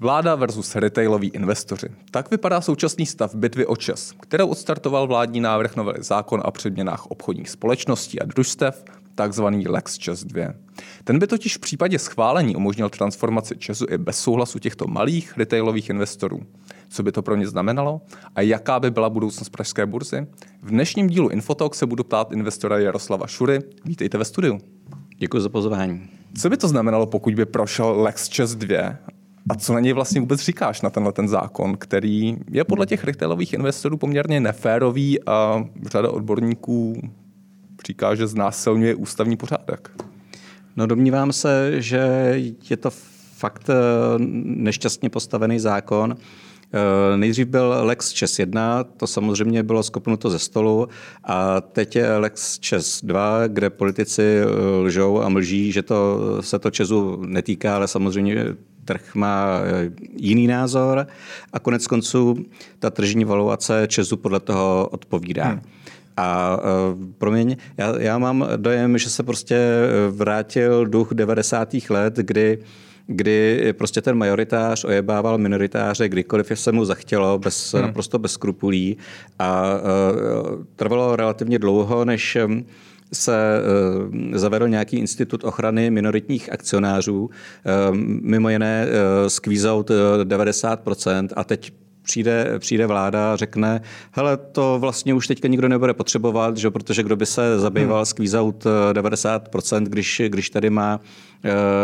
Vláda versus retailoví investoři. Tak vypadá současný stav bitvy o čas, kterou odstartoval vládní návrh novely zákon o předměnách obchodních společností a družstev, takzvaný Lex Čes 2. Ten by totiž v případě schválení umožnil transformaci Česu i bez souhlasu těchto malých retailových investorů. Co by to pro ně znamenalo a jaká by byla budoucnost pražské burzy? V dnešním dílu Infotalk se budu ptát investora Jaroslava Šury. Vítejte ve studiu. Děkuji za pozvání. Co by to znamenalo, pokud by prošel Lex Čes 2 a co na něj vlastně vůbec říkáš na tenhle ten zákon, který je podle těch retailových investorů poměrně neférový a řada odborníků říká, že znásilňuje ústavní pořádek? No domnívám se, že je to fakt eh, nešťastně postavený zákon. Eh, nejdřív byl Lex Čes 1, to samozřejmě bylo skopnuto ze stolu a teď je Lex Čes 2, kde politici eh, lžou a mlží, že to se to Česu netýká, ale samozřejmě trh má eh, jiný názor a konec konců ta tržní valuace Česu podle toho odpovídá. Hmm. A uh, promiň, já, já mám dojem, že se prostě vrátil duch 90. let, kdy kdy prostě ten majoritář ojebával minoritáře, kdykoliv se mu zachtělo, bez, hmm. naprosto bez skrupulí. A uh, trvalo relativně dlouho, než se eh, zavedl nějaký institut ochrany minoritních akcionářů, eh, mimo jiné eh, squeeze 90% a teď přijde, přijde vláda a řekne, hele, to vlastně už teďka nikdo nebude potřebovat, že, protože kdo by se zabýval hmm. squeeze out 90%, když, když tady má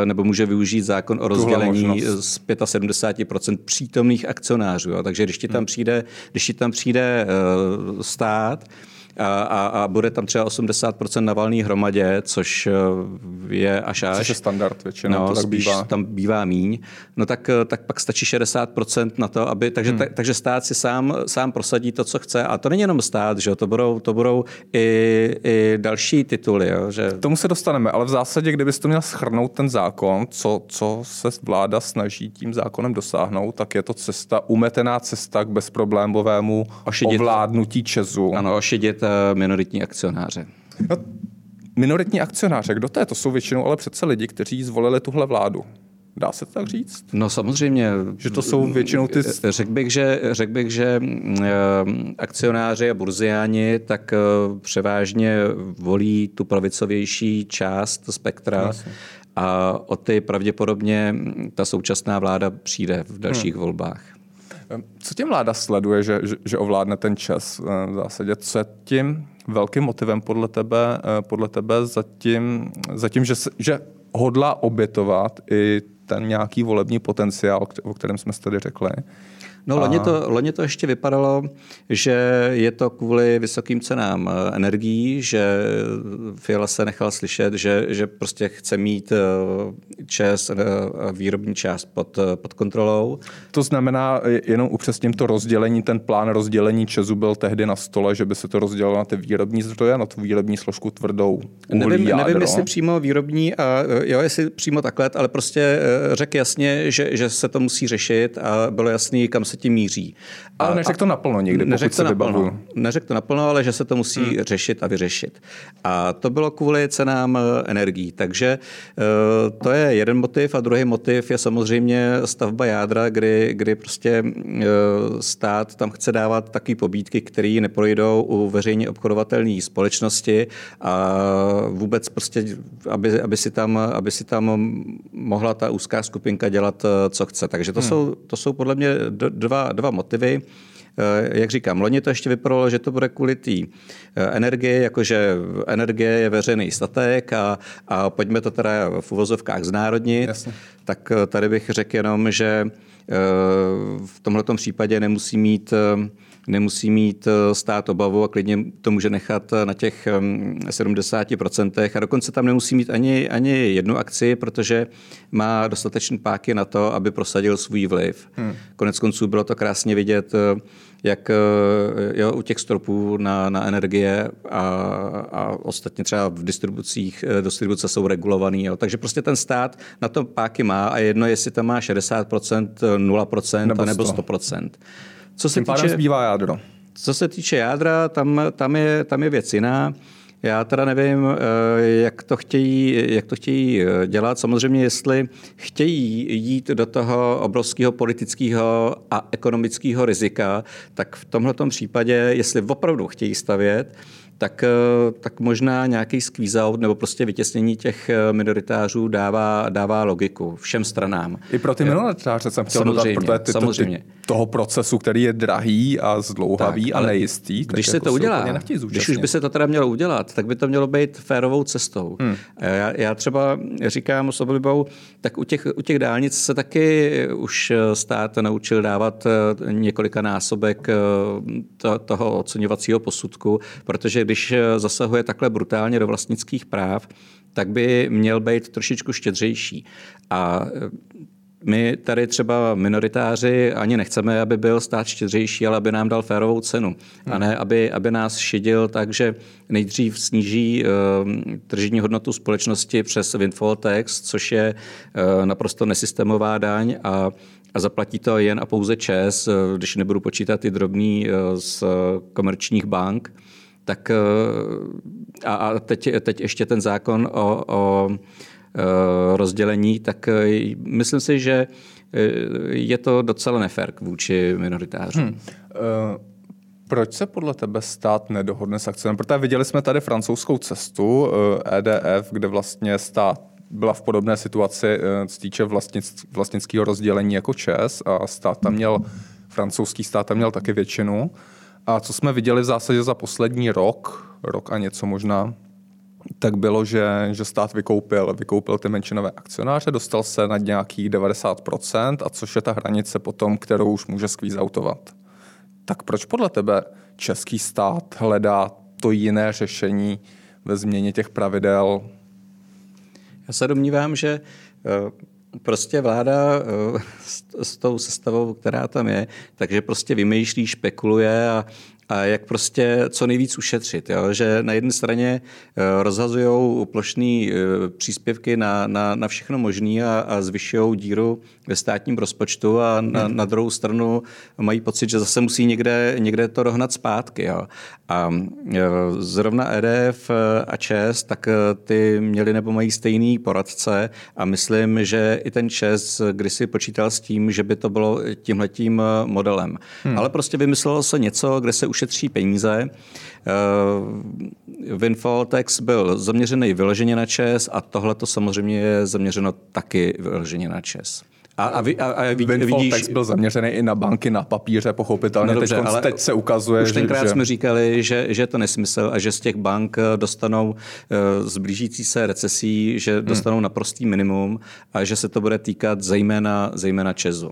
nebo může využít zákon o rozdělení z 75% přítomných akcionářů. Jo. Takže když ti tam hmm. přijde, když ti tam přijde stát, a, a, a bude tam třeba 80% na valné hromadě, což eh, je až až. Což je standard většinou, no, to tak bývá. tam bývá míň. No tak, eh, tak pak stačí 60% na to, aby, takže, hmm. ta, takže stát si sám, sám prosadí to, co chce. A to není jenom stát, že to budou, to budou i, i další tituly. Jo, že... K tomu se dostaneme, ale v zásadě, kdybyste to měl schrnout ten zákon, co, co se vláda snaží tím zákonem dosáhnout, tak je to cesta, umetená cesta k bezproblémovému ošidit, ovládnutí Česu. Ano, ošidit minoritní akcionáře. No, minoritní akcionáře, kdo to je? To jsou většinou ale přece lidi, kteří zvolili tuhle vládu. Dá se to tak říct? No samozřejmě. Že to jsou většinou ty... Řekl bych, že, řek bych, že eh, akcionáři a burziáni tak eh, převážně volí tu pravicovější část spektra a o ty pravděpodobně ta současná vláda přijde v dalších hmm. volbách. Co tím vláda sleduje, že, že, že ovládne ten čas eh, v zásadě? Co je tím velkým motivem podle tebe, eh, podle tebe zatím, zatím že, že hodlá obětovat i ten nějaký volební potenciál, o kterém jsme tady řekli? No, loni to, loni to ještě vypadalo, že je to kvůli vysokým cenám eh, energií, že Fiala se nechal slyšet, že, že prostě chce mít eh, čes, eh, výrobní část pod, pod kontrolou. To znamená, jenom upřesním to rozdělení, ten plán rozdělení Česu byl tehdy na stole, že by se to rozdělilo na ty výrobní zdroje, na tu výrobní složku tvrdou uhlí, nevím, jádro. nevím, jestli přímo výrobní, a, jo, jestli přímo takhle, ale prostě řekl jasně, že, že se to musí řešit a bylo jasný, kam se se tím míří. A, ale neřekl to naplno někdy, neřekl to naplno, neřekl to naplno, ale že se to musí hmm. řešit a vyřešit. A to bylo kvůli cenám eh, energií. Takže eh, to je jeden motiv a druhý motiv je samozřejmě stavba jádra, kdy, kdy prostě eh, stát tam chce dávat takové pobídky, které neprojdou u veřejně obchodovatelné společnosti a vůbec prostě, aby, aby, si tam, aby si tam mohla ta úzká skupinka dělat, co chce. Takže to, hmm. jsou, to jsou podle mě dva, dva motivy. Eh, jak říkám, loni to ještě vypadalo, že to bude kvůli té eh, energie, jakože energie je veřejný statek a, a pojďme to teda v uvozovkách znárodnit. Jasně. Tak eh, tady bych řekl jenom, že v tomto případě nemusí mít nemusí mít stát obavu a klidně to může nechat na těch 70% a dokonce tam nemusí mít ani, ani jednu akci, protože má dostatečný páky na to, aby prosadil svůj vliv. Hmm. Konec konců bylo to krásně vidět, jak jo, u těch stropů na, na energie a, a ostatně třeba v distribucích, distribuce jsou regulovaný. Jo. Takže prostě ten stát na to páky má a jedno, jestli tam má 60%, 0% nebo 100%. Nebo 100%. Co se Tím týče, zbývá jádro. Co se týče jádra, tam, tam, je, tam je věc jiná. Já teda nevím, jak to chtějí, jak to chtějí dělat. Samozřejmě, jestli chtějí jít do toho obrovského politického a ekonomického rizika, tak v tomhle případě, jestli opravdu chtějí stavět, tak, eh, tak možná nějaký squeeze out nebo prostě vytěsnění těch eh, minoritářů dává, dává logiku všem stranám. I pro ty minoritáře jsem chtěl samozřejmě, dodat, protože ty, samozřejmě. Ty, toho procesu, který je drahý a zdlouhavý tak, a nejistý. Když se jako to udělá, když už by se to teda mělo udělat, tak by to mělo být férovou cestou. Hmm. Já, já třeba říkám s oblibou, tak u těch, u těch dálnic se taky už stát naučil dávat eh, několika násobek to, toho oceňovacího posudku, protože když eh, zasahuje takhle brutálně do vlastnických práv, tak by měl být trošičku štědřejší. A eh, my tady třeba minoritáři ani nechceme, aby byl stát štědřejší, ale aby nám dal férovou cenu. A ne, aby, aby nás šidil tak, že nejdřív sníží uh, tržní hodnotu společnosti přes windfall tax, což je uh, naprosto nesystémová daň a a zaplatí to jen a pouze ČES, když nebudu počítat ty drobný z komerčních bank tak eh, a, a teď, teď ještě ten zákon o, o eh, rozdělení, tak eh, myslím si, že je to docela nefér vůči minoritářům. Hmm. Uh... Proč se podle tebe stát nedohodne s akcemi? Protože viděli jsme tady francouzskou cestu EDF, kde vlastně stát byla v podobné situaci, co týče vlastnic, vlastnického rozdělení jako ČES a stát tam měl, francouzský stát tam měl taky většinu. A co jsme viděli v zásadě za poslední rok, rok a něco možná, tak bylo, že, že stát vykoupil, vykoupil ty menšinové akcionáře, dostal se na nějakých 90%, a což je ta hranice potom, kterou už může skvízautovat. Tak proč podle tebe český stát hledá to jiné řešení ve změně těch pravidel? Já se domnívám, že eh, prostě vláda eh, s, s tou sestavou, která tam je, takže prostě vymýšlí, špekuluje a a jak prostě co nejvíc ušetřit. Jo? Že na jedné straně eh, rozhazují plošné eh, příspěvky na, na, na všechno možné a, a zvyšují díru ve státním rozpočtu a na, hmm. na druhou stranu mají pocit, že zase musí někde, někde to dohnat zpátky. Jo? A eh, zrovna EDF a ČES, tak ty měli nebo mají stejný poradce a myslím, že i ten ČES kdysi počítal s tím, že by to bylo tímhletím modelem. Hmm. Ale prostě vymyslelo se něco, kde se ušetří peníze. Uh, windfall tax byl zaměřený vyloženě na ČES a tohle to samozřejmě je zaměřeno taky vyloženě na ČES. A, a, vy, a, a vid, vidíš... text byl zaměřený i na banky na papíře, pochopitelně. No dobře, teď, ale teď se ukazuje, Už tenkrát že... jsme říkali, že, že je to nesmysl a že z těch bank eh, dostanou uh, zblížící se recesí, že hmm. dostanou hmm. naprostý minimum a že se to bude týkat zejména, zejména Česu.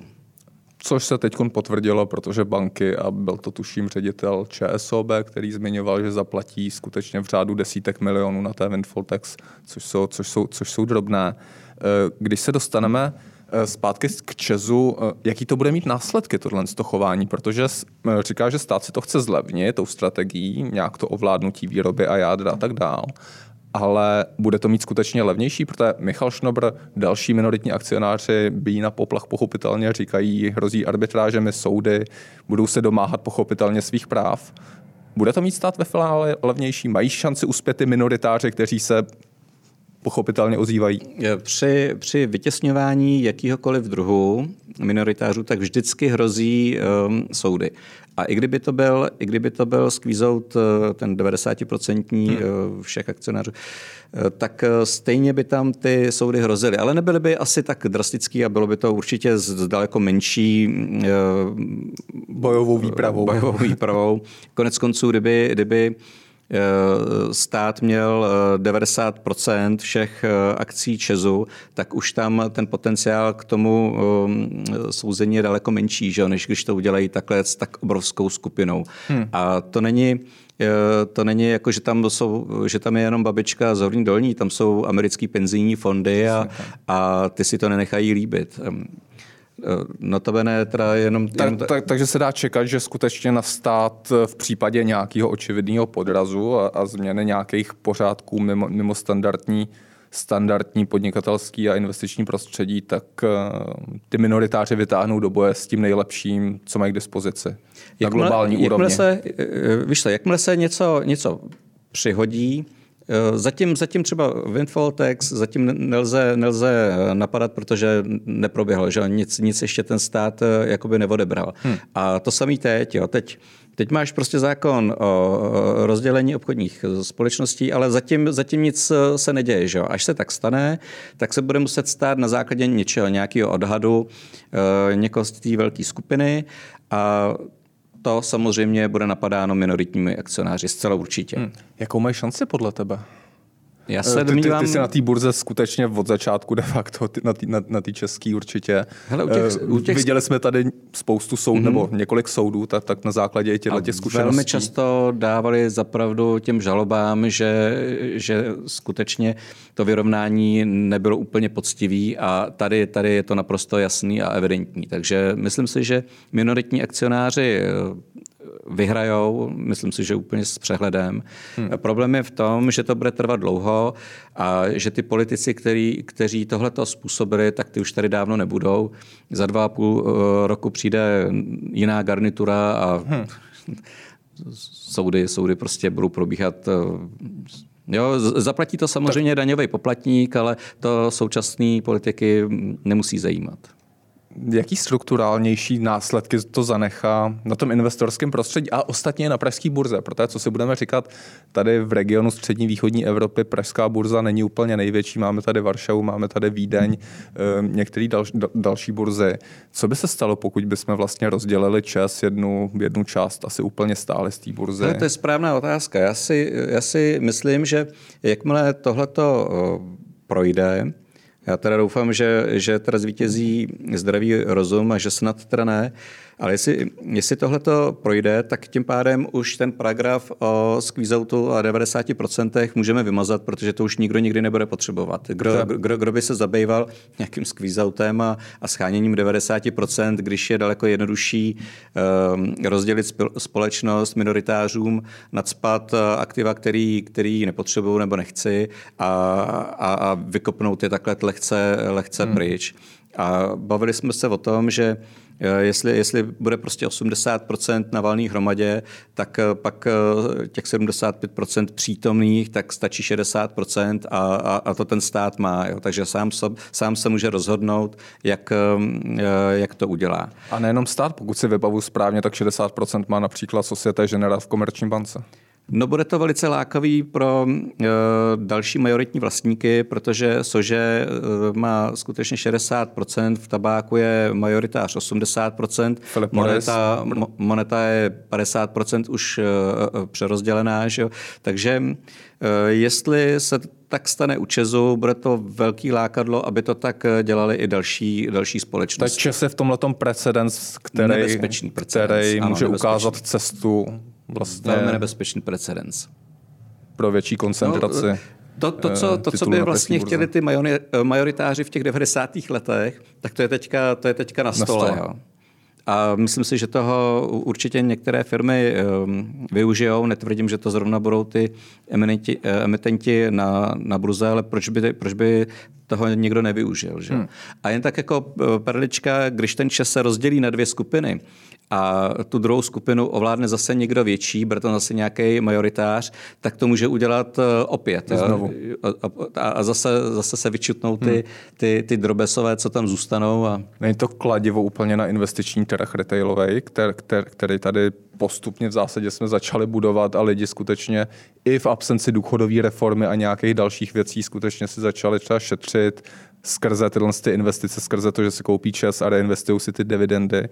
Což se teď potvrdilo, protože banky, a byl to tuším ředitel ČSOB, který zmiňoval, že zaplatí skutečně v řádu desítek milionů na té windfall tax, což jsou, což jsou, což jsou drobné. Eh, když se dostaneme eh, zpátky k Česu, eh, jaký to bude mít následky, tohle to chování, protože říká, že stát si to chce zlevnit tou strategií, nějak to ovládnutí výroby a jádra a tak dál ale bude to mít skutečně levnější, protože Michal Šnobr, další minoritní akcionáři bíjí na poplach pochopitelně, říkají, hrozí arbitrážemi soudy, budou se domáhat pochopitelně svých práv. Bude to mít stát ve finále levnější? Mají šanci uspět ty minoritáři, kteří se pochopitelně ozývají? Při, při vytěsňování jakýhokoliv druhu minoritářů tak vždycky hrozí um, soudy. A i kdyby to byl, i kdyby to byl squeeze out eh, ten 90% hmm. Eh, všech akcionářů, eh, tak stejně by tam ty soudy hrozily. Ale nebyly by asi tak drastický a bylo by to určitě s daleko menší bojovou výpravou. Bojovou výpravou. Konec konců, kdyby, kdyby stát měl 90% eh, všech eh, akcí Česu, tak už tam ten potenciál k tomu souzení je daleko menší, že? než když to udělají takhle s tak obrovskou skupinou. Hmm. A to není to není jako, že tam, jsou, že tam je jenom babička z Horní dolní, tam jsou americký penzijní fondy a, a ty si to nenechají líbit. Eh, notabene teda jenom... Tak, jenom tak, takže se dá čekat, že skutečně na stát v případě nějakého očividného podrazu a, a změny nějakých pořádků mimo, mimo standardní standardní podnikatelský a investiční prostředí, tak uh, ty minoritáři vytáhnou do boje s tím nejlepším, co mají k dispozici jakmile, na globální jakmile úrovni. Se, eh, víš co, jakmile se něco, něco přihodí. Zatím, zatím třeba Windfall Tax zatím nelze, nelze napadat, protože neproběhlo, že nic, nic ještě ten stát jakoby neodebral. Hmm. A to samý teď. Jo. Teď Teď máš prostě zákon o rozdělení obchodních společností, ale zatím, zatím nic se neděje. Že? Až se tak stane, tak se bude muset stát na základě něčeho, nějakého odhadu někoho z té velké skupiny a to samozřejmě bude napadáno minoritními akcionáři, zcela určitě. Hmm. Jakou mají šanci podle tebe? Já se domnívám... ty, ty, ty jsi na té burze skutečně od začátku de facto, ty, na té na, na české určitě. Hele, u těch, u těch... Viděli jsme tady spoustu soudů, mm-hmm. nebo několik soudů, tak, tak na základě těchto těch zkušeností. Velmi často dávali zapravdu těm žalobám, že, že skutečně to vyrovnání nebylo úplně poctivý a tady, tady je to naprosto jasný a evidentní. Takže myslím si, že minoritní akcionáři vyhrajou, myslím si, že úplně s přehledem. Hmm. Problém je v tom, že to bude trvat dlouho a že ty politici, který, kteří tohleto způsobili, tak ty už tady dávno nebudou. Za dva a půl eh, roku přijde jiná garnitura a hmm. soudy, soudy prostě budou probíhat eh, Jo, zaplatí to samozřejmě daňový poplatník, ale to současný politiky nemusí zajímat jaký strukturálnější následky to zanechá na tom investorském prostředí a ostatně na pražské burze, protože co si budeme říkat, tady v regionu střední východní Evropy pražská burza není úplně největší, máme tady Varšavu, máme tady Vídeň, eh, některé dal, další burzy. Co by se stalo, pokud bychom vlastně rozdělili čas jednu, jednu část asi úplně stále z té burzy? No, to je správná otázka. Já si, já si myslím, že jakmile tohleto eh, projde, já teda doufám, že, že teda zvítězí zdravý rozum a že snad teda ne, ale jestli, jestli tohle to projde, tak tím pádem už ten paragraf o squeeze-outu a 90% můžeme vymazat, protože to už nikdo nikdy nebude potřebovat. Kdo, kdo, kdo by se zabýval nějakým squeeze-outem a, a scháněním 90%, když je daleko jednodušší um, rozdělit společnost minoritářům, nadspat eh, aktiva, který, který nepotřebují nebo nechci a, a, a vykopnout je takhle lehce, lehce hmm. pryč. A bavili jsme se o tom, že Eh, jestli, jestli bude prostě 80% na valné hromadě, tak eh, pak eh, těch 75% přítomných, tak stačí 60% a, a, a to ten stát má. Jo. Takže sám, sám se může rozhodnout, jak, jak to udělá. A nejenom stát, pokud si vybavu správně, tak 60% má například Societe Generale v Komerční bance. No bude to velice lákavý pro uh, další majoritní vlastníky, protože Sože uh, má skutečně 60%, v tabáku je majoritář 80%, moneta, mo, moneta je 50% už uh, přerozdělená, že? takže uh, jestli se tak stane u Česu, bude to velký lákadlo, aby to tak dělali i další, další společnosti. Takže se v tomhle precedens, který, nebezpečný precedens, který ano, může nebezpečný. ukázat cestu vlastně... Velmi nebezpečný precedens. Pro větší koncentraci. No, to, to, co, to, co by vlastně chtěli ty majoritáři v těch 90. letech, tak to je teďka, to je teďka na stole. Na stole. Jo. A myslím si, že toho určitě některé firmy um, využijou. Netvrdím, že to zrovna budou ty eminenti, eh, emitenti na, na burze, ale proč by, proč by toho někdo nevyužil. Že? Hmm. A jen tak jako eh, perlička, když ten čas se rozdělí na dvě skupiny a tu druhou skupinu ovládne zase někdo větší, bude to zase nějaký majoritář, tak to může udělat eh, opět. Znovu. A, a zase, zase se vyčutnou ty, hmm. ty, ty drobesové, co tam zůstanou. A... Není to kladivo úplně na investiční trh retailový, který, který, který tady postupně v zásadě jsme začali budovat a lidi skutečně i v absenci důchodové reformy a nějakých dalších věcí skutečně si začali třeba šetřit skrze tyhle ty investice, skrze to, že si koupí čas a reinvestují si ty dividendy.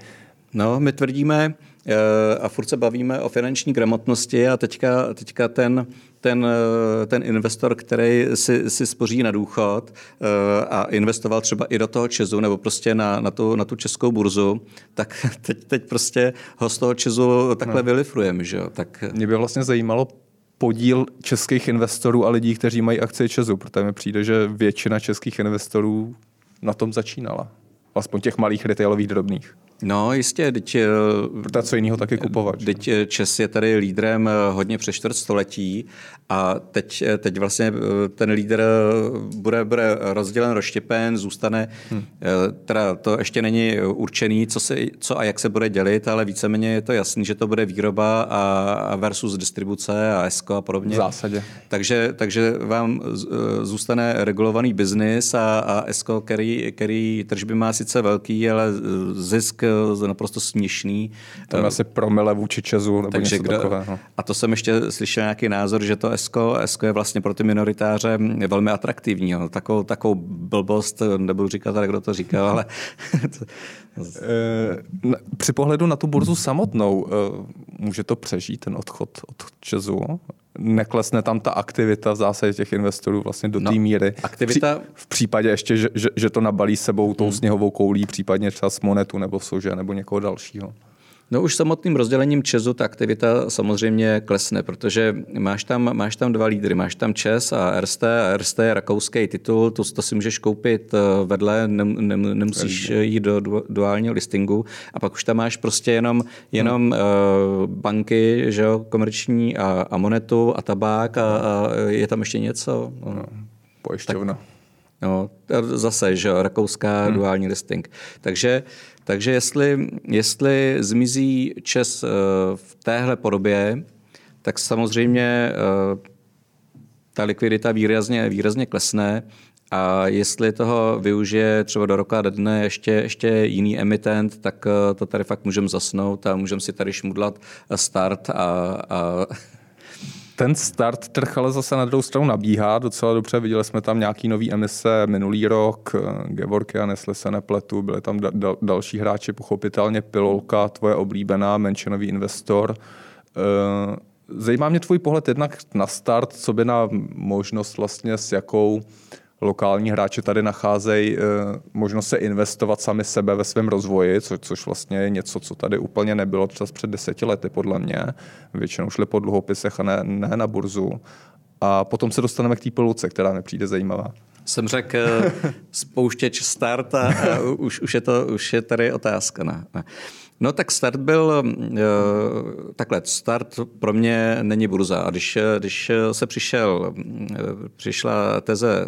No, my tvrdíme eh, a furt se bavíme o finanční gramotnosti a teďka, teďka ten, ten, eh, ten investor, který si, si spoří na důchod eh, a investoval třeba i do toho Česu nebo prostě na, na, tu, na tu českou burzu, tak teď, teď prostě ho z toho Česu takhle no. vylifrujeme. Že? Tak... Mě by vlastně zajímalo, podíl českých investorů a lidí, kteří mají akcie Česu, protože mi přijde, že většina českých investorů na tom začínala. Aspoň těch malých retailových drobných. No jistě, teď... Protože co jiného taky kupovat. Teď Čes je tady lídrem hodně přes čtvrt století a teď, teď vlastně ten lídr bude, bude rozdělen, rozštěpen, zůstane, hmm. teda to ještě není určený, co, se, co a jak se bude dělit, ale víceméně je to jasný, že to bude výroba a versus distribuce a ESCO a podobně. V zásadě. Takže, takže vám zůstane regulovaný biznis a, a ESCO, který, který tržby má sice velký, ale zisk naprosto směšný. To je asi promile vůči Česu nebo Takže něco kdo, takového. A to jsem ještě slyšel nějaký názor, že to ESCO, ESCO je vlastně pro ty minoritáře velmi atraktivní. Jo. Takovou, takovou blbost, nebudu říkat, kdo to říkal, ale... Eh, při pohledu na tu burzu samotnou, eh, může to přežít ten odchod od Česu? neklesne tam ta aktivita v zásadě těch investorů vlastně do no, té míry. Aktivita... V případě ještě, že, že, že to nabalí sebou tou hmm. sněhovou koulí, případně třeba s monetu nebo sože nebo někoho dalšího. No už samotným rozdělením Česu ta aktivita samozřejmě klesne, protože máš tam, máš tam dva lídry. Máš tam Čes a RST. A RST je rakouský titul, to, to si můžeš koupit eh, vedle, ne, ne, nemusíš jít do duálního listingu. A pak už tam máš prostě jenom, jenom hmm. uh, banky, že jo, komerční a, a monetu a tabák a, a je tam ještě něco. No. No, pojišťovna. Tak, No, zase, že rakouská hmm. duální listing. Takže, takže jestli, jestli zmizí Čes eh, v téhle podobě, tak samozřejmě eh, ta likvidita výrazně, výrazně klesne a jestli toho využije třeba do roka do dne ještě, ještě jiný emitent, tak eh, to tady fakt můžeme zasnout a můžeme si tady šmudlat start a, a ten start trh ale zase na druhou stranu nabíhá docela dobře. Viděli jsme tam nějaký nový emise minulý rok, a nesli se nepletu, byly tam da- da- další hráči, pochopitelně Pilolka, tvoje oblíbená, menšinový investor. E, zajímá mě tvůj pohled jednak na start, co by na možnost vlastně s jakou lokální hráči tady nacházejí eh, možnost se investovat sami sebe ve svém rozvoji, co, což vlastně je něco, co tady úplně nebylo třeba před deseti lety, podle mě. Většinou šli po dluhopisech a ne, ne na burzu. A potom se dostaneme k té poluce, která mi přijde zajímavá. Jsem řekl eh, spouštěč start a, a už, už, je to, už je tady otázka. Ne? ne. No tak start byl, uh, takhle, start pro mě není burza. A když, když se přišel, přišla teze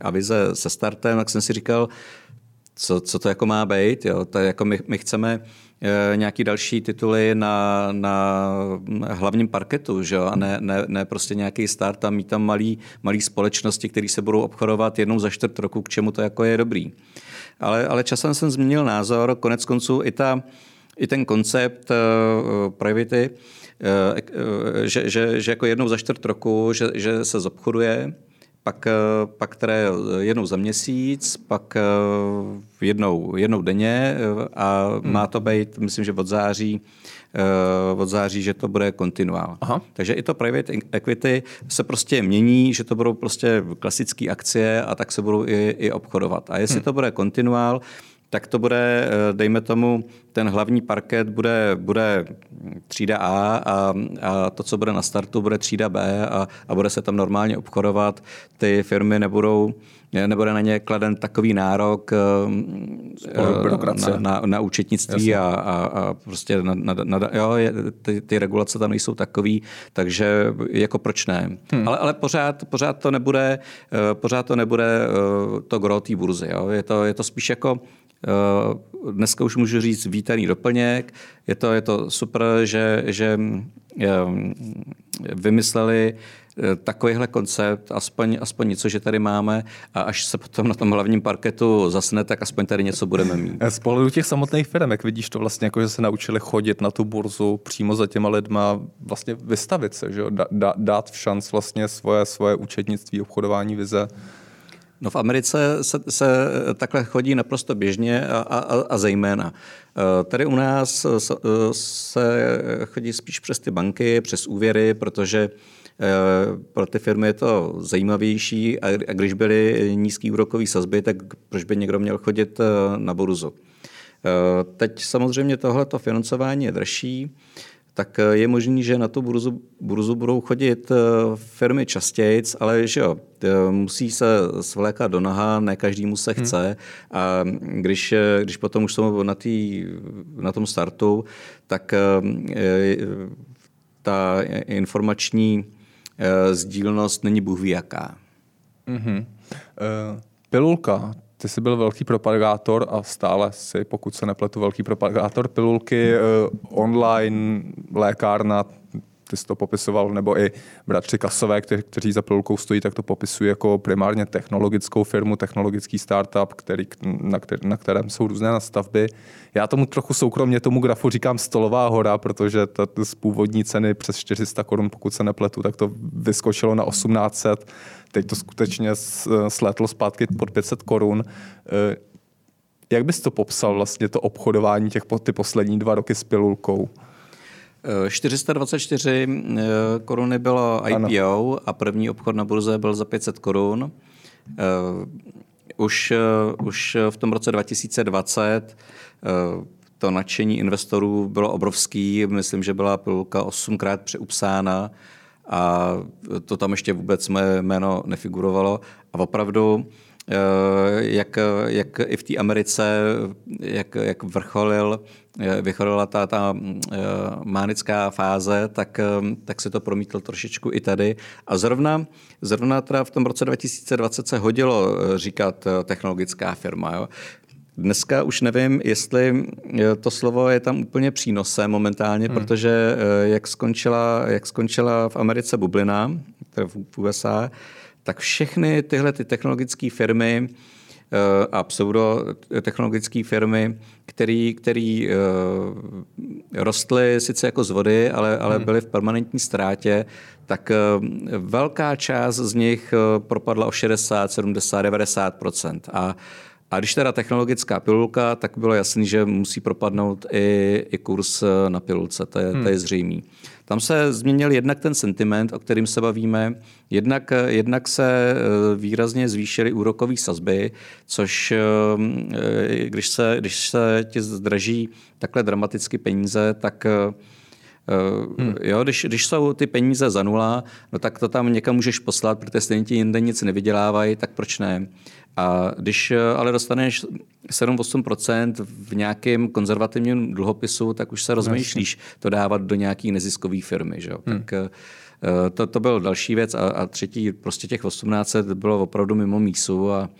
a vize se startem, tak jsem si říkal, co, co to jako má být. Jo? To jako my, my chceme eh, nějaký další tituly na, na hlavním parketu, že jo? a ne, ne, ne, prostě nějaký start a mít tam malý, malý společnosti, které se budou obchodovat jednou za čtvrt roku, k čemu to jako je dobrý. Ale, ale časem jsem změnil názor, konec konců i ta, i ten koncept uh, privaty, uh, že, že, že jako jednou za čtvrt roku, že, že se zobchoduje, pak, pak které jednou za měsíc, pak jednou, jednou denně a hmm. má to být, myslím, že od září, od září, že to bude kontinuál. Aha. Takže i to private equity se prostě mění, že to budou prostě klasické akcie a tak se budou i, i obchodovat. A jestli hmm. to bude kontinuál, tak to bude, eh, dejme tomu, ten hlavní parket bude, bude třída A a, a to, co bude na startu, bude třída B a, a bude se tam normálně obchodovat. Ty firmy nebudou, nebude na ně kladen takový nárok eh, na, na, na účetnictví a, a, a prostě na, na, na, jo, ty, ty regulace tam nejsou takový, takže jako proč ne. Hmm. Ale, ale pořád, pořád to nebude, eh, pořád to nebude to gro té burzy. Jo. Je, to, je to spíš jako Eh, dneska už můžu říct vítaný doplněk. Je to, je to super, že, že eh, vymysleli eh, takovýhle koncept, aspoň, aspoň něco, že tady máme a až se potom na tom hlavním parketu zasne, tak aspoň tady něco budeme mít. Z pohledu těch samotných firm, jak vidíš to vlastně, jako že se naučili chodit na tu burzu přímo za těma lidma, vlastně vystavit se, že? dát v šanc vlastně svoje, svoje účetnictví, obchodování vize. No v Americe se, se takhle chodí naprosto běžně a, a, a zejména. E, tady u nás se chodí spíš přes ty banky, přes úvěry, protože pro ty firmy je to zajímavější a když byly nízký úrokový sazby, tak proč by někdo měl chodit na burzu? Teď samozřejmě tohleto financování je dražší. Tak eh, je možný, že na tu burzu, burzu budou chodit eh, firmy častěji, ale že jo, musí se svlékat do naha, ne každý mu se hmm. chce hmm. a když, když potom už jsou na, tý, na tom startu, tak ta informační sdílnost není bůh ví jaká. Mm-hmm. Uh, pilulka, ty jsi byl velký propagátor a stále si, pokud se nepletu, velký propagátor pilulky, uh, online lékárna, ty jsi to popisoval, nebo i bratři Kasové, kteří, kteří za pilulkou stojí, tak to popisují jako primárně technologickou firmu, technologický startup, který, na, který, na kterém jsou různé nastavby. Já tomu trochu soukromně tomu grafu říkám stolová hora, protože ta, z původní ceny přes 400 korun, pokud se nepletu, tak to vyskočilo na 1800. Teď to skutečně slétlo zpátky pod 500 korun. Eh, jak bys to popsal vlastně to obchodování těch ty poslední dva roky s pilulkou? 424 eh, koruny bylo IPO ano. a první obchod na burze byl za 500 korun. Eh, už, eh, už v tom roce 2020 to nadšení investorů bylo obrovský. Myslím, že byla pilulka osmkrát přeupsána a to tam ještě vůbec mé jméno nefigurovalo. A opravdu jak, jak i v té Americe, jak, jak vrcholil vychodila ta, ta eh, mánická fáze, tak, eh, tak se to promítlo trošičku i tady. A zrovna, zrovna teda v tom roce 2020 se hodilo eh, říkat technologická firma. Jo. Dneska už nevím, jestli to slovo je tam úplně přínosem momentálně, hmm. protože jak skončila, jak skončila v Americe bublina, v USA, tak všechny tyhle ty technologické firmy Eh, a pseudotechnologické firmy, který, který eh, rostly sice jako z vody, ale, ale hmm. byly v permanentní ztrátě, tak eh, velká část z nich propadla o 60, 70, 90% a a když teda technologická pilulka, tak bylo jasný, že musí propadnout i, i kurz na pilulce, to je, hmm. to je hmm. zřejmý. Tam se změnil jednak ten sentiment, o kterým se bavíme, jednak, jednak se eh, výrazně zvýšily úrokové sazby, což eh, když se, když se ti zdraží takhle dramaticky peníze, tak eh, Hmm. Jo, když, když jsou ty peníze za nula, no tak to tam někam můžeš poslat, protože stejně ti jinde nic nevydělávají, tak proč ne? A když eh, ale dostaneš 7-8% v nějakém konzervativním dluhopisu, tak už se rozmýšlíš to dávat do nějaké neziskové firmy. Že? Hmm. Tak eh, to, to byl další věc. A, a třetí, prostě těch 1800 bylo opravdu mimo mísu a,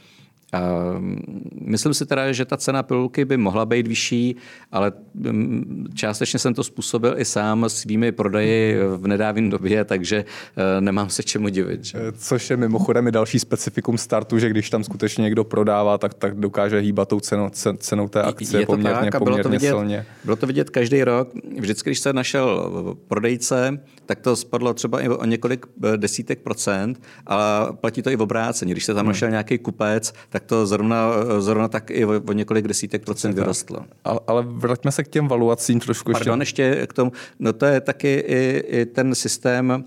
Myslím si teda, že ta cena pilulky by mohla být vyšší, ale mm, částečně jsem to způsobil i sám svými prodeji v nedávné době, takže eh, nemám se čemu divit. Že? Eh, což je mimochodem i další specifikum startu, že když tam skutečně někdo prodává, tak, tak dokáže hýbat tou cenou, cenou té akce je to poměrně, tak, poměrně bylo to vidět, silně. Bylo to vidět každý rok. Vždycky, když se našel prodejce, tak to spadlo třeba i o několik eh, desítek procent, ale platí to i v obráceně. Když se tam hmm. našel nějaký kupec, tak to zrovna, zrovna tak i o, o několik desítek procent vyrostlo. Ale, ale vraťme se k těm valuacím trošku Pardon, ještě. ještě k tomu. No to je taky i, i ten systém,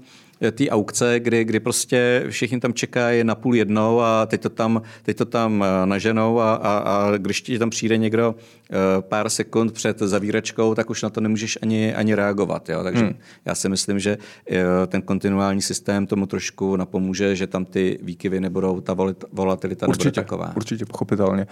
té aukce, kdy, kdy prostě všichni tam čekají na půl jednou a teď to tam, teď to tam eh, naženou a, a, a když ti tam přijde někdo eh, pár sekund před zavíračkou, tak už na to nemůžeš ani, ani reagovat. Jo? Takže hmm. já si myslím, že eh, ten kontinuální systém tomu trošku napomůže, že tam ty výkyvy nebudou, ta volatilita určitě, nebude taková. Určitě, pochopitelně.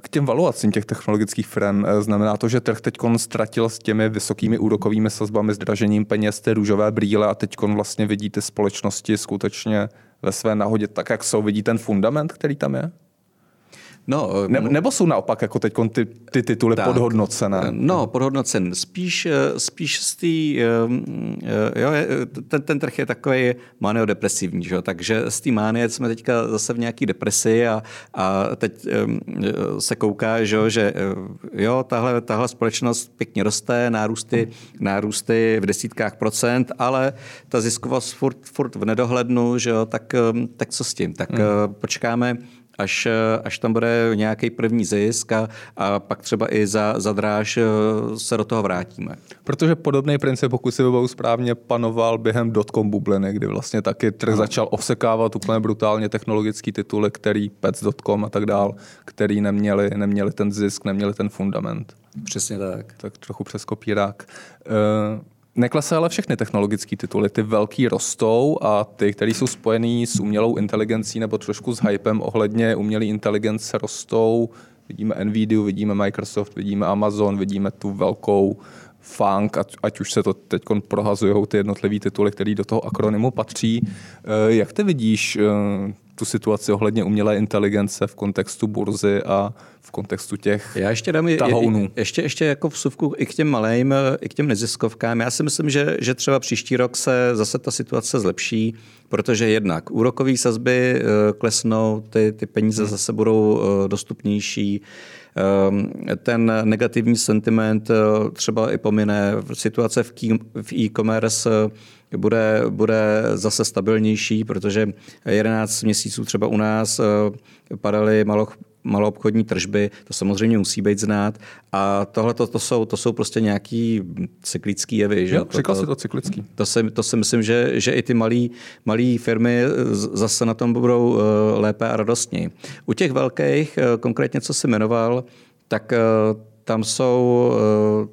K těm valuacím těch technologických firm znamená to, že trh teď ztratil s těmi vysokými úrokovými sazbami, zdražením peněz, ty růžové brýle a teď vlastně vidí ty společnosti skutečně ve své nahodě tak, jak jsou, vidí ten fundament, který tam je? No, ne, nebo jsou naopak jako teď ty, ty tituly tak, podhodnocené? No, podhodnocen. Spíš, eh, spíš z té, eh, eh, jo, ten, ten trh je takový maniodepresivní, že? takže z té mánie jsme teďka zase v nějaké depresi a, a teď se kouká, že, že jo, tahle, tahle společnost pěkně roste, nárůsty, nárůsty v desítkách procent, ale ta ziskovost furt, furt v nedohlednu, že jo, tak, tak co s tím? Tak hmm. počkáme, až, až tam bude nějaký první zisk a, a pak třeba i za, za dráž eh, se do toho vrátíme. Protože podobný princip, pokud si vybavu správně, panoval během dotcom bubliny, kdy vlastně taky trh začal osekávat úplně brutálně technologické tituly, který pets.com a tak dál, který neměli, neměli ten zisk, neměli ten fundament. Přesně tak. Tak trochu přes kopírák. Uh, Neklesají ale všechny technologické tituly. Ty velký rostou a ty, které jsou spojený s umělou inteligencí nebo trošku s hypem ohledně umělé inteligence rostou. Vidíme Nvidia, vidíme Microsoft, vidíme Amazon, vidíme tu velkou funk, ať, ať už se to teď prohazují ty jednotlivé tituly, které do toho akronymu patří. Eh, jak ty vidíš eh, tu situaci ohledně umělé inteligence v kontextu burzy a v kontextu těch Já ještě dám tahounů. Je, ještě, ještě jako vsuvku i k těm malým, i k těm neziskovkám. Já si myslím, že, že třeba příští rok se zase ta situace zlepší, protože jednak úrokové sazby eh, klesnou, ty, ty peníze hmm. zase budou dostupnější. Ehm, ten negativní sentiment eh, třeba i pomine. Situace v e-commerce eh, bude, bude zase stabilnější, protože 11 měsíců třeba u nás eh, padaly malo, maloobchodní tržby, to samozřejmě musí být znát. A tohle to, to, jsou, to jsou prostě nějaký cyklický jevy. Že? Jo, to, to, si to cyklický. To si, to si myslím, že, že i ty malé firmy zase na tom budou lépe a radostněji. U těch velkých, konkrétně co si jmenoval, tak tam jsou,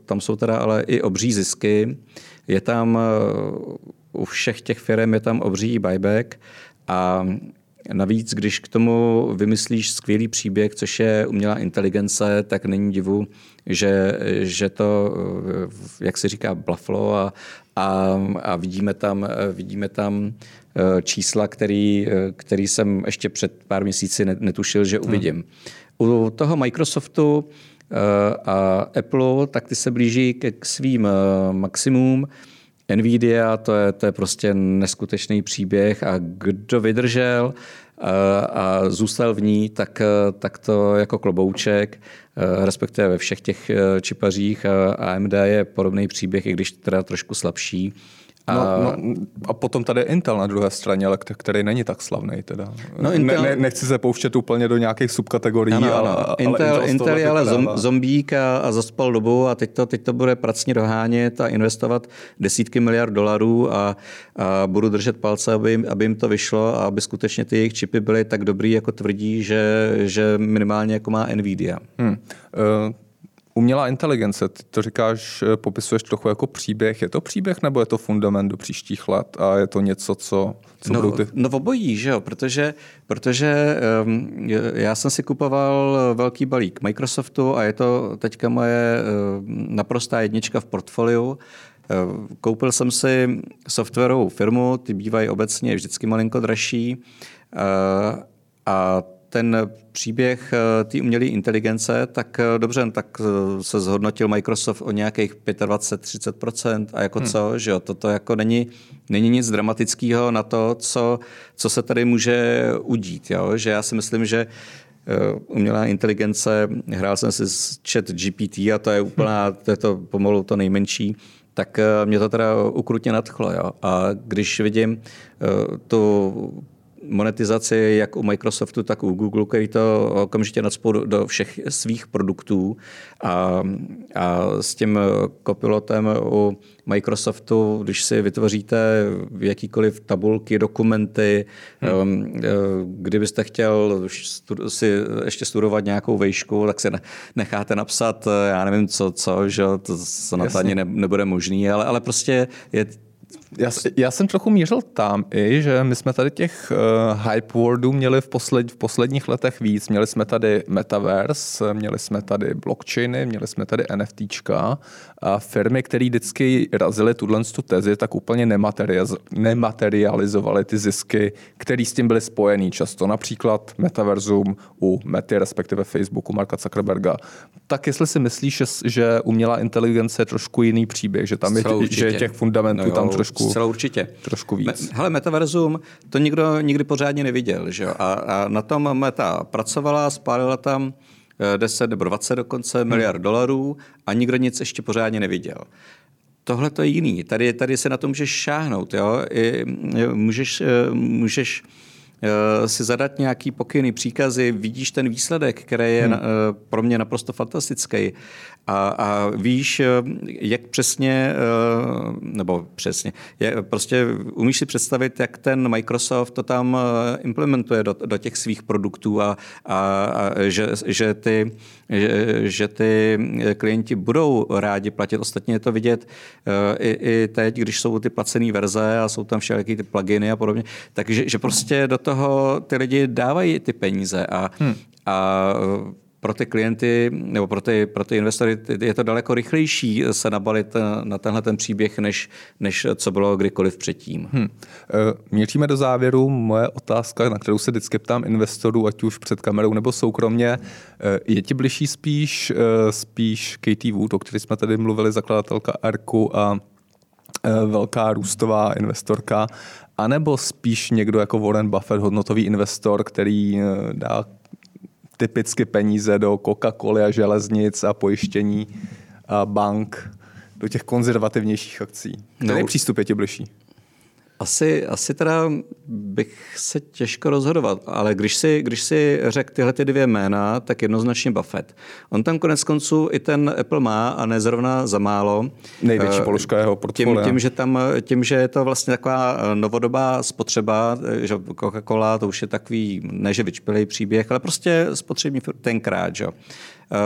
tam jsou teda ale i obří zisky. Je tam u všech těch firm je tam obří buyback a Navíc, když k tomu vymyslíš skvělý příběh, což je umělá inteligence, tak není divu, že, že to, jak se říká, blaflo a, a, a vidíme, tam, vidíme tam eh, čísla, který, eh, který jsem ještě před pár měsíci netušil, že uvidím. Hmm. U toho Microsoftu eh, a Apple, tak ty se blíží k svým maximum. Nvidia, to je, to je prostě neskutečný příběh a kdo vydržel a, a zůstal v ní, tak, tak to jako klobouček, respektive ve všech těch čipařích AMD je podobný příběh, i když teda trošku slabší. A, no, no, a potom tady je Intel na druhé straně, ale který není tak slavný. Teda. No, Intel... ne, ne, nechci se pouštět úplně do nějakých subkategorií. Ano, ano. Ale, Intel, ale Intel, Intel je ale zom, zombík a, a zaspal dobu a teď to, teď to bude pracně dohánět a investovat desítky miliard dolarů a, a budu držet palce, aby jim, aby jim to vyšlo a aby skutečně ty jejich čipy byly tak dobrý, jako tvrdí, že, že minimálně jako má Nvidia. Hmm. Uh, Umělá inteligence, ty to říkáš, eh, popisuješ trochu jako příběh. Je to příběh nebo je to fundament do příštích let a je to něco, co, co no, budou ty... No obojí, že jo, protože, protože um, já jsem si kupoval velký balík Microsoftu a je to teďka moje uh, naprostá jednička v portfoliu. Uh, koupil jsem si softwarovou firmu, ty bývají obecně vždycky malinko dražší uh, a ten příběh eh, té umělé inteligence, tak eh, dobře, tak eh, se zhodnotil Microsoft o nějakých 25-30% a jako hmm. co, že jo, toto jako není, není nic dramatického na to, co, co se tady může udít, jo? že já si myslím, že umělá inteligence, hrál jsem si s chat GPT a to je úplná, to je to pomalu to nejmenší, tak mě to teda ukrutně nadchlo. Jo? A když vidím tu monetizaci jak u Microsoftu, tak u Google, který to okamžitě nadspou do, do všech svých produktů a, a s tím kopilotem u Microsoftu, když si vytvoříte jakýkoliv tabulky, dokumenty, hmm. Um, eh, kdybyste chtěl si ještě studovat nějakou vejšku, tak si necháte napsat, eh, já nevím co, co, že to snad ani ne, nebude možný, ale, ale prostě je já, já jsem trochu mířil tam i, že my jsme tady těch uh, hype wordů měli v, posled, v posledních letech víc. Měli jsme tady metaverse, měli jsme tady blockchainy, měli jsme tady NFTčka a firmy, které vždycky razily tuhle tu tezi, tak úplně nematerializovaly ty zisky, které s tím byly spojený často. Například metaverzum u Mety, respektive Facebooku Marka Zuckerberga. Tak jestli si myslíš, že umělá inteligence je trošku jiný příběh, že tam je, že těch fundamentů no jo, tam trošku, zcela určitě. trošku víc. Me, hele, metaverzum, to nikdo nikdy pořádně neviděl. Že jo? A, a na tom Meta pracovala, spálila tam 10 nebo 20 dokonce hmm. miliard dolarů a nikdo nic ještě pořádně neviděl. Tohle to je jiný. Tady, tady se na to můžeš šáhnout. Jo? I, můžeš, můžeš Eh, si zadat nějaký pokyny, příkazy, vidíš ten výsledek, který je hmm. Eh, pro mě naprosto fantastický. A, a víš, eh, jak přesně, nebo přesně, je, prostě umíš si představit, jak ten Microsoft to tam implementuje do, do těch svých produktů a, a, a že, že ty že, že ty klienti budou rádi platit. Ostatně je to vidět i, i teď, když jsou ty placené verze a jsou tam všelijaké ty pluginy a podobně, takže že prostě do toho ty lidi dávají ty peníze a, hmm. a pro ty klienty nebo pro ty, pro ty investory je to daleko rychlejší se nabalit na tenhle ten příběh, než, než co bylo kdykoliv předtím. Hmm. Měříme do závěru. Moje otázka, na kterou se vždycky ptám investorů, ať už před kamerou nebo soukromně, e, je ti bližší spíš, spíš Katie Wood, o které jsme tady mluvili, zakladatelka Arku a velká růstová investorka, anebo spíš někdo jako Warren Buffett, hodnotový investor, který dá typicky peníze do Coca-Coly a železnic a pojištění a bank, do těch konzervativnějších akcí. Který no, přístup je ti bližší? Asi, asi teda bych se těžko rozhodovat, ale když si, když si řekl tyhle ty dvě jména, tak jednoznačně Buffett. On tam konec konců i ten Apple má a ne zrovna za málo. Největší eh, položka jeho portfolia. Tím, tím, že tam, tím, že je to vlastně taková eh, novodobá spotřeba, eh, že Coca-Cola to už je takový, ne že vyčpělý příběh, ale prostě spotřební tenkrát, že?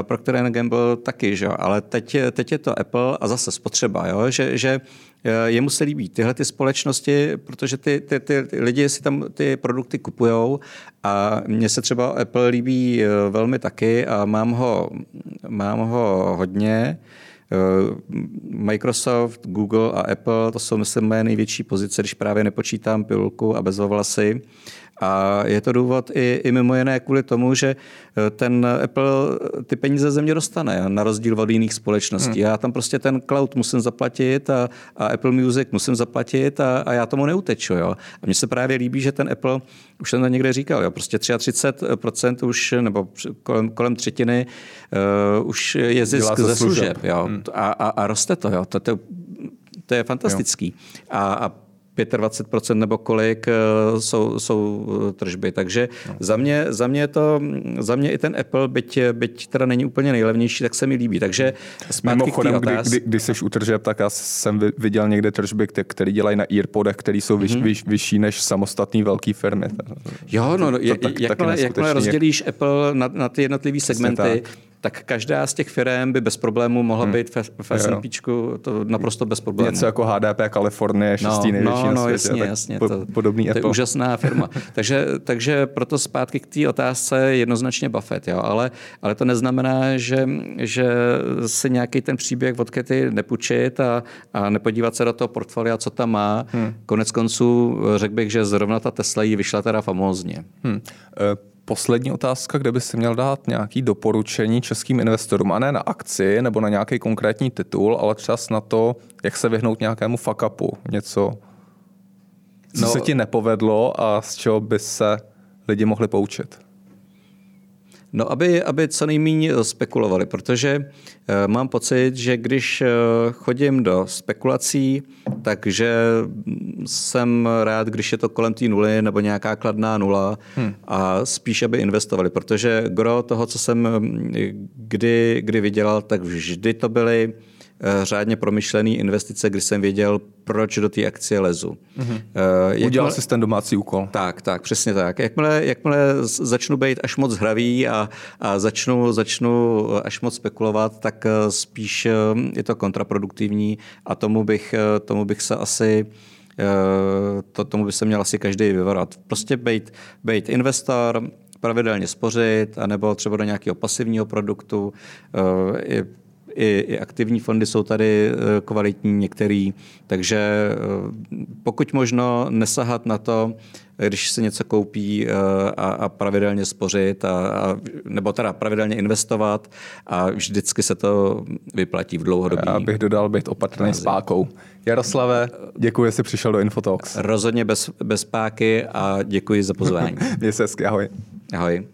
Pro které Gamble taky, že? ale teď, teď je to Apple a zase spotřeba, jo? Že, že Eh, jemu se líbí tyhle ty společnosti, protože ty, ty, ty, ty lidi si tam ty produkty kupují a mně se třeba Apple líbí eh, velmi taky a mám ho, mám ho hodně. Eh, Microsoft, Google a Apple, to jsou, myslím, moje největší pozice, když právě nepočítám pilku a bezovlasy. A je to důvod i, i mimo jiné kvůli tomu, že eh, ten Apple ty peníze ze mě dostane, na rozdíl od jiných společností. Hmm. Já tam prostě ten cloud musím zaplatit a, a Apple Music musím zaplatit a, a já tomu neuteču. Jo. A mně se právě líbí, že ten Apple, už jsem to někde říkal, jo, prostě 33% už, nebo kolem, kolem třetiny uh, už je zisk ze služeb. služeb jo. Hmm. A, a, a roste to. Jo. To, to, to je fantastický. A, a 25% nebo kolik eh, jsou, jsou eh, tržby. Takže no. za, mě, za, mě to, za mě i ten Apple, byť, byť teda není úplně nejlevnější, tak se mi líbí. Takže Mimochodem, kdy, kdy, když jsi u tržeb, tak já jsem viděl někde tržby, které dělají na earpodech, které jsou vyš, mm-hmm. vyš, vyšší než samostatné velké firmy. Jo, no, to, je, tak, jakmile, jakmile rozdělíš Apple na, na ty jednotlivé segmenty, tak tak každá z těch firm by bez problémů mohla hmm. být v, S&P to naprosto bez problémů. Něco jako HDP Kalifornie, šestý no, největší no, no, na světě. Jasně, jasně. Po, to, podobný to Apple. je úžasná firma. takže, takže proto zpátky k té otázce jednoznačně Buffett. Jo? Ale, ale to neznamená, že, že si nějaký ten příběh od Kety nepůjčit a, a nepodívat se do toho portfolia, co tam má. Hmm. Konec konců řekl bych, že zrovna ta Tesla jí vyšla teda famózně. Hmm. Uh, poslední otázka, kde by si měl dát nějaký doporučení českým investorům, a ne na akci nebo na nějaký konkrétní titul, ale čas na to, jak se vyhnout nějakému fuck upu, něco, co no, se ti nepovedlo a z čeho by se lidi mohli poučit. No, aby, aby co nejméně spekulovali, protože uh, mám pocit, že když uh, chodím do spekulací, takže jsem rád, když je to kolem té nuly nebo nějaká kladná nula hmm. a spíš, aby investovali, protože gro toho, co jsem kdy, kdy vydělal, tak vždy to byly Eh, řádně promyšlený investice, kdy jsem věděl, proč do té akcie lezu. Mm-hmm. Uh, Udělal jsi ten domácí úkol. Tak, tak, přesně tak. Jakmile, jakmile začnu být až moc hravý a, a začnu, začnu až moc spekulovat, tak spíš je to kontraproduktivní a tomu bych, tomu bych se asi to, tomu by se měl asi každý vyvarovat. Prostě být, být investor, pravidelně spořit, anebo třeba do nějakého pasivního produktu i, i aktivní fondy jsou tady eh, kvalitní některý, takže eh, pokud možno nesahat na to, když se něco koupí eh, a, a pravidelně spořit, a, a, nebo teda pravidelně investovat a vždycky se to vyplatí v dlouhodobí. Já bych dodal být opatrný s pákou. Jaroslave, děkuji, že jsi přišel do Infotalks. Rozhodně bez, bez páky a děkuji za pozvání. Měj se hezky, ahoj. Ahoj.